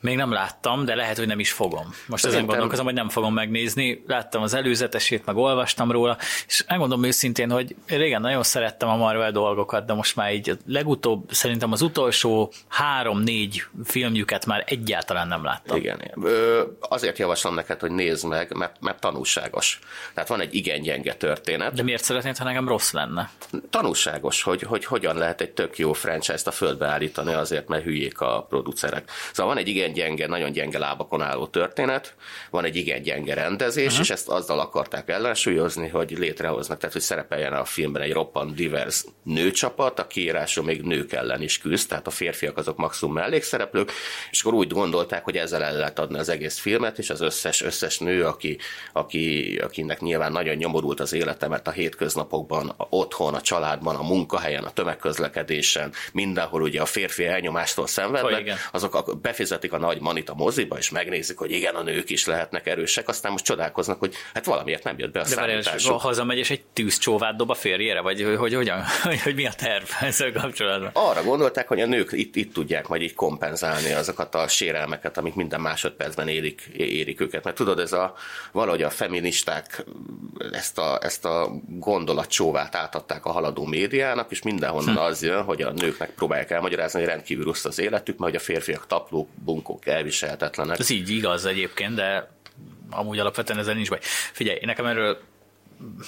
B: Még nem láttam, de lehet, hogy nem is fogom. Most ezen
F: Szerintem-
B: gondolkozom, hogy nem fogom megnézni. Láttam az előzetesét, meg olvastam róla, és megmondom őszintén, hogy régen nagyon szerettem a Marvel dolgokat, de most már így legutóbb, szerintem az utolsó három-négy filmjüket már egyáltalán nem láttam.
F: Igen. Ö, azért javaslom neked, hogy nézd meg, mert, mert tanulságos. Tehát van egy igen gyenge történet.
B: De miért szeretnéd, ha nekem rossz lenne?
F: tanulságos, hogy, hogy hogyan lehet egy tök jó franchise-t a földbe állítani azért, mert hülyék a producerek. Szóval van egy igen gyenge, nagyon gyenge lábakon álló történet, van egy igen gyenge rendezés, uh-huh. és ezt azzal akarták ellensúlyozni, hogy létrehoznak, tehát hogy szerepeljen a filmben egy roppant divers nőcsapat, a kiírású még nők ellen is küzd, tehát a férfiak azok maximum mellékszereplők, és akkor úgy gondolták, hogy ezzel el lehet adni az egész filmet, és az összes, összes nő, aki, aki, akinek nyilván nagyon nyomorult az élete, mert a hétköznapokban, a otthon, a családban, a munkahelyen, a tömegközlekedésen, mindenhol ugye a férfi elnyomástól szenvednek,
B: igen.
F: azok befizetik a nagy manit a moziba, és megnézik, hogy igen, a nők is lehetnek erősek, aztán most csodálkoznak, hogy hát valamiért nem jött be a
B: De várjál,
F: számításuk.
B: hazamegy, és egy tűzcsóvát dob a férjére? Vagy hogy, hogy, hogyan, [LAUGHS] hogy, hogy mi a terv ezzel kapcsolatban?
F: Arra gondolták, hogy a nők itt, itt tudják majd így kompenzálni azokat a sérelmeket, amik minden másodpercben érik, érik őket. Mert tudod, ez a, valahogy a feministák ezt a, ezt a gondolatcsóvát átadták a haladó médiának, és mindenhonnan az jön, hogy a nőknek próbálják elmagyarázni, hogy rendkívül rossz az életük, mert hogy a férfiak taplók, bunkók elviselhetetlenek.
B: Ez így igaz egyébként, de amúgy alapvetően ezzel nincs baj. Figyelj, nekem erről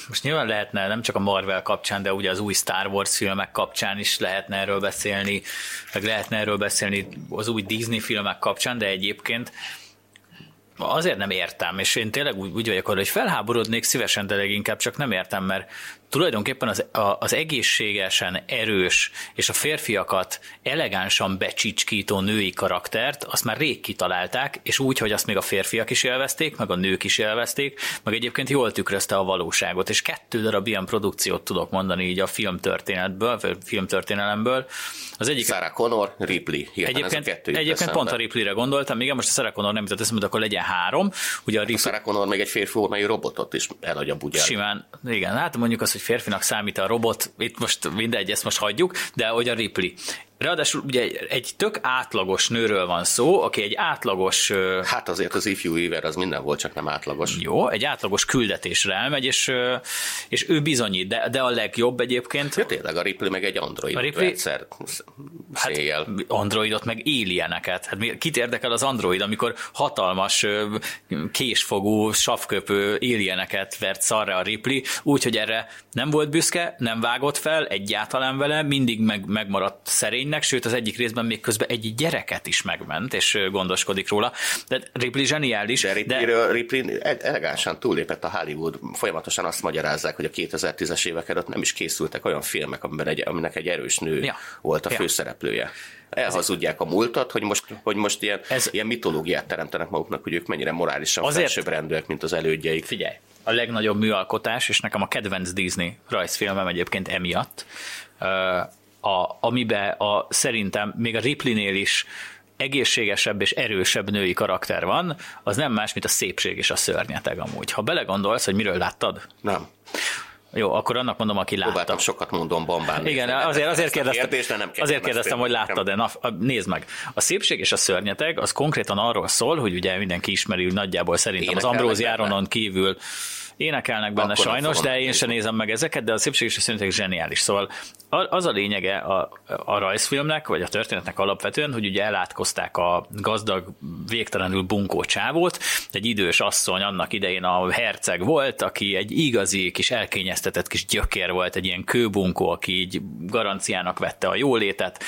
B: most nyilván lehetne nem csak a Marvel kapcsán, de ugye az új Star Wars filmek kapcsán is lehetne erről beszélni, meg lehetne erről beszélni az új Disney filmek kapcsán, de egyébként azért nem értem, és én tényleg úgy, úgy vagyok arra, hogy felháborodnék szívesen, de leginkább csak nem értem, mert tulajdonképpen az, a, az egészségesen erős és a férfiakat elegánsan becsicskító női karaktert, azt már rég kitalálták, és úgy, hogy azt még a férfiak is élvezték, meg a nők is élvezték, meg egyébként jól tükrözte a valóságot, és kettő darab ilyen produkciót tudok mondani így a filmtörténetből, filmtörténelemből. Az egyik
F: Sarah Connor, Ripley. Hirtelen ez a
B: Egyébként, egyébként pont a Ripley-re gondoltam, igen, most a Sarah Connor nem jutott eszembe, akkor legyen három. Ugye a
F: A
B: Ripley
F: Sarah Connor még egy férfi mely robotot is eladja bugyára.
B: simán, igen, hát mondjuk azt, hogy férfinak számít a robot, itt most mindegy, ezt most hagyjuk, de hogy a Ripley. Ráadásul ugye egy tök átlagos nőről van szó, aki egy átlagos
F: Hát azért az ifjú Weaver az minden volt, csak nem átlagos.
B: jó, egy átlagos küldetésre elmegy, és, és ő bizonyít, de, de a legjobb egyébként,
F: Ja, tényleg a Ripley meg egy android
B: A Ripley-
F: egyszer.
B: Hát androidot, meg alieneket. Hát kit érdekel az android, amikor hatalmas késfogú, savköpő alieneket vert szarra a Ripley, úgyhogy erre nem volt büszke, nem vágott fel egyáltalán vele, mindig meg, megmaradt szerénynek, sőt az egyik részben még közben egy gyereket is megment, és gondoskodik róla. De Ripley zseniális,
F: De
B: de,
F: Ripley, Ripley e- elegánsan túllépett a Hollywood. Folyamatosan azt magyarázzák, hogy a 2010-es évek előtt nem is készültek olyan filmek, amiben egy, aminek egy erős nő
B: Ja.
F: volt a
B: Ja.
F: főszereplője. Elhazudják a múltat, hogy most, hogy most ilyen,
B: Ez-
F: ilyen mitológiát teremtenek maguknak, hogy ők mennyire morálisan
B: Azért-
F: felsőbbrendűek, mint az elődjeik.
B: figyelj, a legnagyobb műalkotás, és nekem a kedvenc Disney rajzfilmem egyébként emiatt, a, amiben a, szerintem még a Ripley-nél is egészségesebb és erősebb női karakter van, az nem más, mint a szépség és a szörnyeteg amúgy. Ha belegondolsz, hogy miről láttad,
F: Nem.
B: jó, akkor annak mondom, aki látta.
F: Próbáltam sokat mondom bombán.
B: Igen,
F: nézni.
B: azért, azért, kérdeztem,
F: kérdést, nem
B: azért kérdeztem,
F: ezt
B: hogy láttad-e. Na, nézd meg. A szépség és a szörnyeteg az konkrétan arról szól, hogy ugye mindenki ismeri úgy nagyjából szerintem az
F: Énekelnek
B: Ambrózi. Áronon kívül énekelnek benne
F: Akkor
B: sajnos, de én sem nézem meg ezeket, de a szépség és a szörnyeteg zseniális. Szóval az a lényege a, a rajzfilmnek, vagy a történetnek alapvetően, hogy ugye elátkozták a gazdag, végtelenül bunkó csávót, egy idős asszony annak idején a herceg volt, aki egy igazi kis elkényeztetett kis gyökér volt, egy ilyen kőbunkó, aki így garanciának vette a jólétet,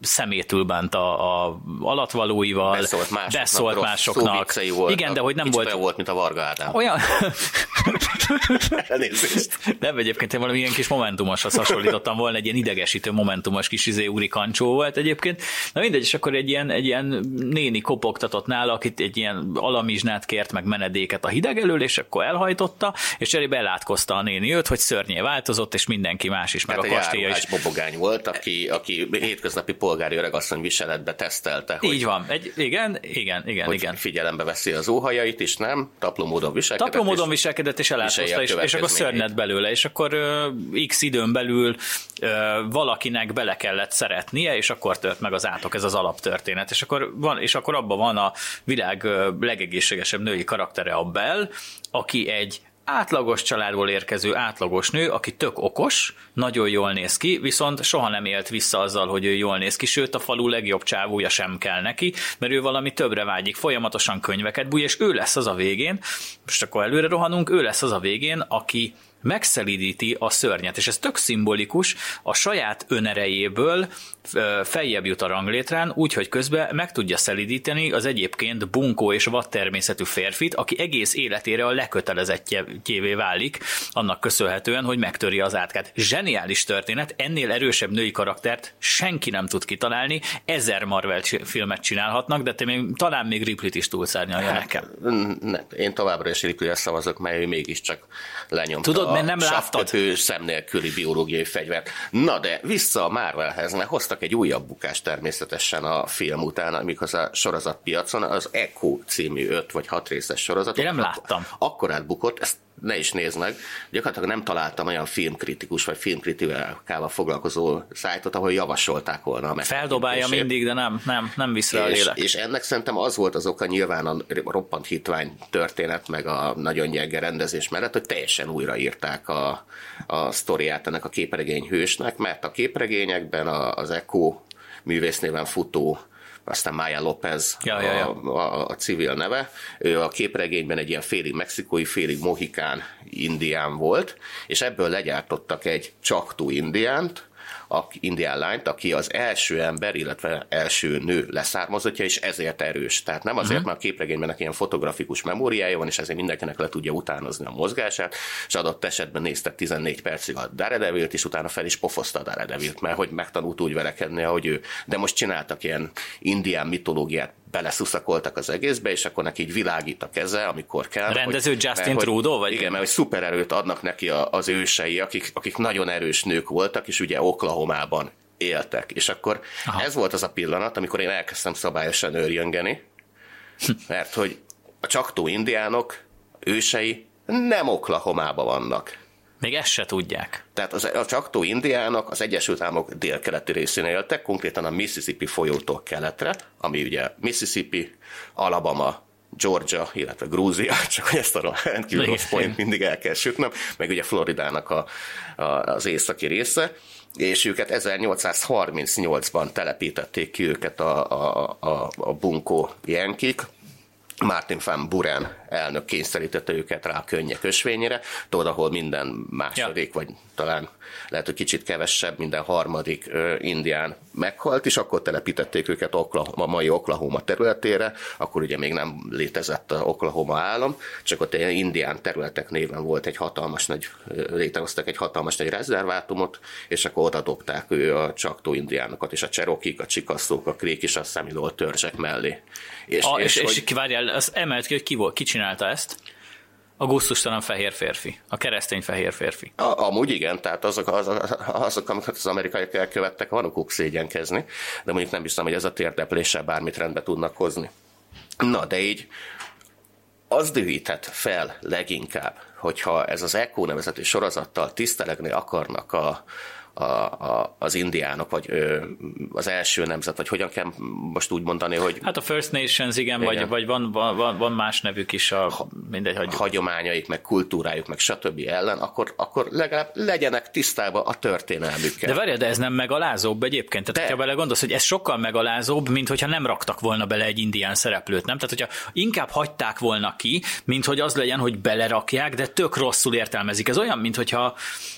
B: szemétül bánt a, a alatvalóival,
F: Beszólt másoknak.
B: beszólt másoknak.
F: voltak.
B: Igen, de hogy nem volt
F: olyan volt, mint a Varga Ádám.
B: olyan, [LAUGHS] [LAUGHS]
F: Elnézést.
B: Nem, egyébként én valami ilyen kis momentumoshoz hasonlítottam volna, egy ilyen idegesítő momentumos kis izé úri kancsó volt egyébként. Na mindegy, és akkor egy ilyen, egy ilyen néni kopogtatott nála, akit egy ilyen alamizsnát kért meg menedéket a hideg elől, és akkor elhajtotta, és cserébe elátkozta a néni őt, hogy szörnyé változott, és mindenki más is, meg
F: Hát
B: a
F: egy
B: kastélya is.
F: bobogány volt, aki, aki hétköznapi polgári öregasszony viseletbe tesztelte, hogy,
B: Így van. Egy, igen, igen, igen,
F: hogy
B: igen.
F: figyelembe veszi az óhajait is, nem? Tapló módon viselkedett.
B: Tapló módon
F: és-
B: viselkedett, és elátkozta, és, és akkor szörnyet belőle, és akkor ö, x időn belül ö, valakinek bele kellett szeretnie, és akkor tört meg az átok, ez az alaptörténet. És akkor, van, és akkor abban van a világ legegészségesebb női karaktere, a Bell, aki egy átlagos családból érkező átlagos nő, aki tök okos, nagyon jól néz ki, viszont soha nem élt vissza azzal, hogy ő jól néz ki, sőt a falu legjobb csávúja sem kell neki, mert ő valami többre vágyik, folyamatosan könyveket búj, és ő lesz az a végén, most akkor előre rohanunk, ő lesz az a végén, aki megszelidíti a szörnyet, és ez tök szimbolikus, a saját önerejéből feljebb jut a ranglétrán, úgyhogy közben meg tudja szelidíteni az egyébként bunkó és vad természetű férfit, aki egész életére a lekötelezettjévé válik, annak köszönhetően, hogy megtöri az átkát. Zseniális történet, ennél erősebb női karaktert senki nem tud kitalálni, ezer Marvel filmet csinálhatnak, de te még, talán még Ripley-t is túlszárnyalja
F: Hát,
B: nekem.
F: Ne, én továbbra is Ripley-re szavazok, mert ő mégiscsak lenyomta
B: Tudod, mert nem láttad?
F: szem nélküli biológiai fegyvert. Na de vissza a Marvelhez, mert hoztak egy újabb bukást természetesen a film után, amikor a sorozatpiacon az Echo című öt vagy hat részes sorozat.
B: Én nem láttam.
F: Akkor átbukott, ezt ne is nézd meg. Gyakorlatilag nem találtam olyan filmkritikus vagy filmkritikával foglalkozó szájtot, ahol javasolták volna a
B: Feldobálja mindig, de nem, nem, nem visz rá a
F: És,
B: lélek.
F: és ennek szerintem az volt az oka nyilván a roppant hitvány történet, meg a nagyon gyenge rendezés mellett, hogy teljesen újraírták a, a sztoriát ennek a képregény hősnek, mert a képregényekben az Echo művésznéven futó aztán Maya López
B: Ja, ja, ja.
F: A, a, a civil neve. Ő a képregényben egy ilyen félig mexikói, félig mohikán indián volt, és ebből legyártottak egy csaktú indiánt, a indián lányt, aki az első ember, illetve első nő leszármazottja, és ezért erős. Tehát nem azért, mert a képregényben ilyen fotografikus memóriája van, és ezért mindenkinek le tudja utánozni a mozgását, és adott esetben nézte 14 percig a Daredevilt, és utána fel is pofozta a Daredevilt, mert hogy megtanult úgy verekedni, ahogy ő. De most csináltak ilyen indián mitológiát, beleszuszakoltak az egészbe, és akkor neki így világít a keze, amikor kell.
B: A rendező
F: hogy,
B: Justin
F: mert,
B: Trudeau, vagy?
F: Igen, mert hogy szupererőt adnak neki az ősei, akik, akik nagyon erős nők voltak, és ugye Oklahomában éltek. És akkor Aha. ez volt az a pillanat, amikor én elkezdtem szabályosan őrjöngeni, mert hogy a csaktó indiánok ősei nem Oklahomában vannak.
B: Még ezt se tudják.
F: Tehát az, a csaktó indiánok az Egyesült Államok délkeleti részén éltek, konkrétan a Mississippi folyótól keletre, ami ugye Mississippi, Alabama, Georgia, illetve Grúzia, [LAUGHS] csak hogy ezt a rendkívül rossz point mindig el kell sütnöm, meg ugye Floridának a, a, az északi része, és őket 1838-ban telepítették ki őket a, a, a, a bunkó jenkik, Martin van Buren elnök kényszerítette őket rá a könnyek ösvényére, tudod, ahol minden második, ja. vagy talán lehet, hogy kicsit kevesebb, minden harmadik ö, indián meghalt, és akkor telepítették őket Oklahoma, a mai Oklahoma területére, akkor ugye még nem létezett a Oklahoma állam, csak ott ilyen indián területek néven volt egy hatalmas nagy, létrehoztak egy hatalmas nagy rezervátumot, és akkor oda dobták ő a csaktó indiánokat, és a cserokik, a csikasztók, a krék és a szemilol törzsek mellé.
B: És, a, és, és,
F: hogy-
B: és ki- várjál, az emelt ki, hogy ki, volt, ki csinálta ezt? A gusztustalan fehér férfi. A keresztény fehér férfi.
F: A, amúgy igen, tehát azok, az, azok, amiket az amerikaiak elkövettek, van okuk szégyenkezni, de mondjuk nem hiszem, hogy ez a térdepléssel bármit rendbe tudnak hozni. Na, de így az dühített fel leginkább, hogyha ez az ECO nevezetű sorozattal tisztelegni akarnak a, a, a, az indiánok, vagy ö, az első nemzet, vagy hogyan kell most úgy mondani, hogy
B: Hát a First Nations, igen, igen. Vagy, vagy van, van, van, más nevük is, a, mindegy, hagyjuk.
F: hagyományaik, meg kultúrájuk, meg stb. ellen, akkor, akkor legalább legyenek tisztában a történelmükkel.
B: De várjál, de ez nem megalázóbb egyébként? Tehát,
F: De.
B: ha bele gondolsz, hogy ez sokkal megalázóbb, mint hogyha nem raktak volna bele egy indián szereplőt, nem? Tehát, hogyha inkább hagyták volna ki, mint hogy az legyen, hogy belerakják, de tök rosszul értelmezik. Ez olyan, mint hogyha,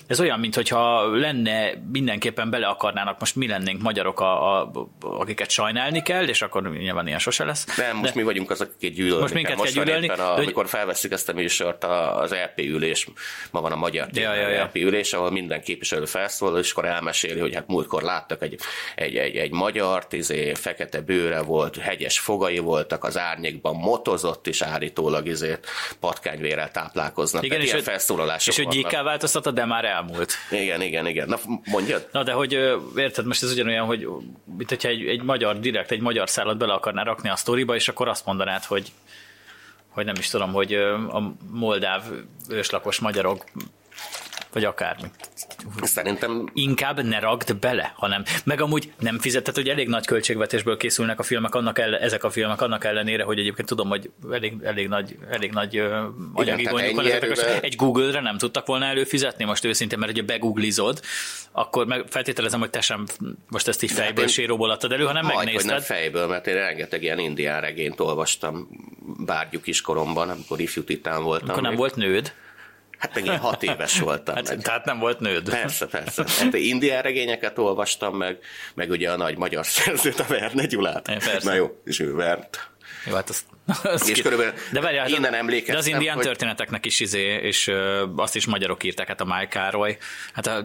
B: ez olyan, mint hogyha lenne mindenképpen bele akarnának, most mi lennénk magyarok, a, a, akiket sajnálni kell, és akkor nyilván ilyen sose lesz.
F: Nem, most
B: de,
F: mi vagyunk azok, akik gyűlölni
B: Most minket
F: kell.
B: kell gyűlölni,
F: éppen A,
B: hogy-
F: amikor felveszik ezt a műsort, az LP ülés, ma van a magyar
B: Ja, ja, ja.
F: LP ülés, ahol minden képviselő felszólal, és akkor elmeséli, hogy hát múltkor láttak egy, egy, egy, egy magyar, izé, fekete bőre volt, hegyes fogai voltak, az árnyékban motozott, és állítólag izé, patkányvérrel táplálkoznak.
B: Igen,
F: Tehát
B: és
F: ilyen felszólalások
B: És hogy változtatta, de már elmúlt.
F: Igen, igen, igen. Na, mondjad?
B: Na, de hogy érted, most ez ugyanolyan, hogy mint hogyha egy, egy magyar, direkt egy magyar szállat bele akarná rakni a sztoriba, és akkor azt mondanád, hogy hogy nem is tudom, hogy a moldáv őslakos magyarok, vagy akármi.
F: Szerintem
B: Inkább ne ragd bele, hanem meg amúgy nem fizetett, hogy elég nagy költségvetésből készülnek a filmek, annak ellen, ezek a filmek annak ellenére, hogy egyébként tudom, hogy elég, elég nagy, elég nagy ö, anyagi gondjuk van
F: erővel-
B: Egy Google-re nem tudtak volna előfizetni most őszintén, mert ugye begooglizod, akkor meg feltételezem, hogy te sem most ezt így fejből
F: én-
B: séróból adtad elő, hanem
F: hogy
B: megnézted.
F: nem fejből, mert én rengeteg ilyen indián regényt olvastam bárgyuk is koromban, amikor ifjú titán voltam.
B: Akkor nem
F: még.
B: volt nőd?
F: Hát meg én hat éves voltam.
B: Hát,
F: meg.
B: tehát nem volt nőd.
F: Persze, persze. Hát indián regényeket olvastam meg, meg ugye a nagy magyar szerzőt, a Verne Gyulát.
B: É, persze.
F: Na jó, és ő Vernt.
B: Jó, hát az, az
F: És
B: ki-
F: körülbelül
B: de várjál, hát
F: innen
B: de
F: emlékeztem,
B: az indián
F: hogy-
B: történeteknek is izé, és ö, azt is magyarok írták, hát a Máj Károly. Hát a,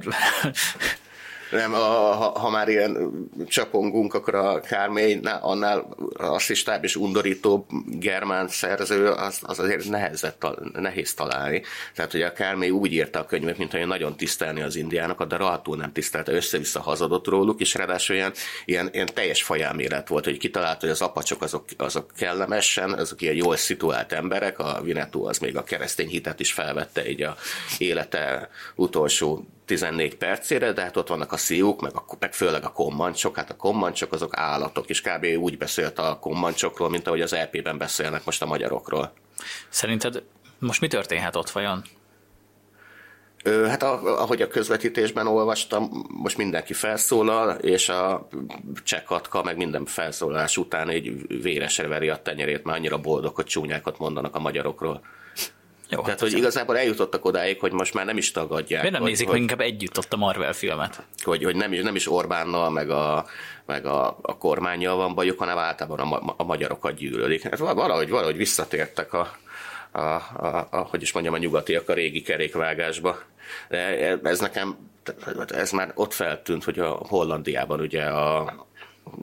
F: Nem, a, ha, ha, már ilyen csapongunk, akkor a Kármény na, annál rasszistább és undorítóbb germán szerző, az, az azért nehezett, nehéz találni. Tehát, hogy a Kármény úgy írta a könyvet, mint hogy nagyon tisztelni az indiánokat, de rohadtul nem tisztelte, össze-vissza hazadott róluk, és ráadásul ilyen, ilyen, ilyen teljes fajámélet volt, hogy kitalálta, hogy az apacsok azok, azok kellemesen, azok ilyen jól szituált emberek, a Vinetú az még a keresztény hitet is felvette így a élete utolsó 14 percére, de hát ott vannak a szíjuk, meg, a, meg főleg a kommancsok. Hát a kommancsok azok állatok, és kb. úgy beszélt a kommancsokról, mint ahogy az EP-ben beszélnek most a magyarokról.
B: szerinted most mi történhet ott vajon?
F: Ö, hát a, ahogy a közvetítésben olvastam, most mindenki felszólal, és a csekatka meg minden felszólalás után egy véresre veri a tenyerét, mert annyira boldog, hogy csúnyákat mondanak a magyarokról.
B: Jó,
F: Tehát,
B: hát
F: hogy igazából eljutottak odáig, hogy most már nem is tagadják.
B: Miért nem
F: hogy,
B: nézik
F: hogy,
B: meg inkább együtt ott a Marvel filmet?
F: hogy, hogy nem, is, nem is Orbánnal, meg a, meg a, a kormányjal van bajuk, hanem általában a, ma- a magyarokat gyűlölik. Hát valahogy, valahogy visszatértek a, a, a, a, hogy is mondjam, a nyugatiak a régi kerékvágásba. De ez nekem, ez már ott feltűnt, hogy a Hollandiában ugye a,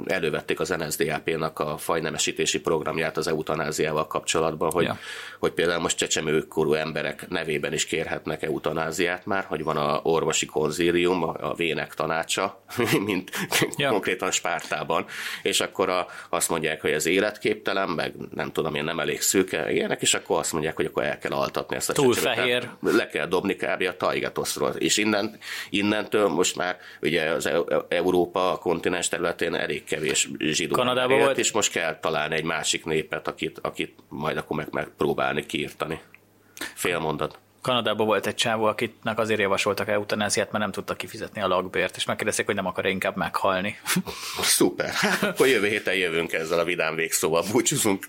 F: elővették az NSDAP-nak a fajnemesítési programját az eutanáziával kapcsolatban, hogy,
B: Ja.
F: hogy például most csecsemőkorú emberek nevében is kérhetnek eutanáziát már, hogy van a orvosi konzílium, a vének tanácsa, [LAUGHS] mint
B: Ja.
F: konkrétan Spártában, és akkor a, azt mondják, hogy ez életképtelen, meg nem tudom én, nem elég szűke, ilyenek, és akkor azt mondják, hogy akkor el kell altatni ezt a
B: Túl fehér.
F: Le kell dobni kb. a Taigatoszról. És innen, innentől most már ugye az Eu- Európa a kontinens területén elég kevés zsidó
B: Kanadában
F: élt,
B: volt?
F: és most kell találni egy másik népet, akit, akit majd akkor meg megpróbálni kiirtani. Fél mondat.
B: Kanadában volt egy csávó, akitnek azért javasoltak eutanáziát, mert nem tudta kifizetni a lakbért, és megkérdezték, hogy nem akar inkább meghalni.
F: Szuper. Hát akkor jövő héten jövünk ezzel a vidám végszóval. Búcsúzunk.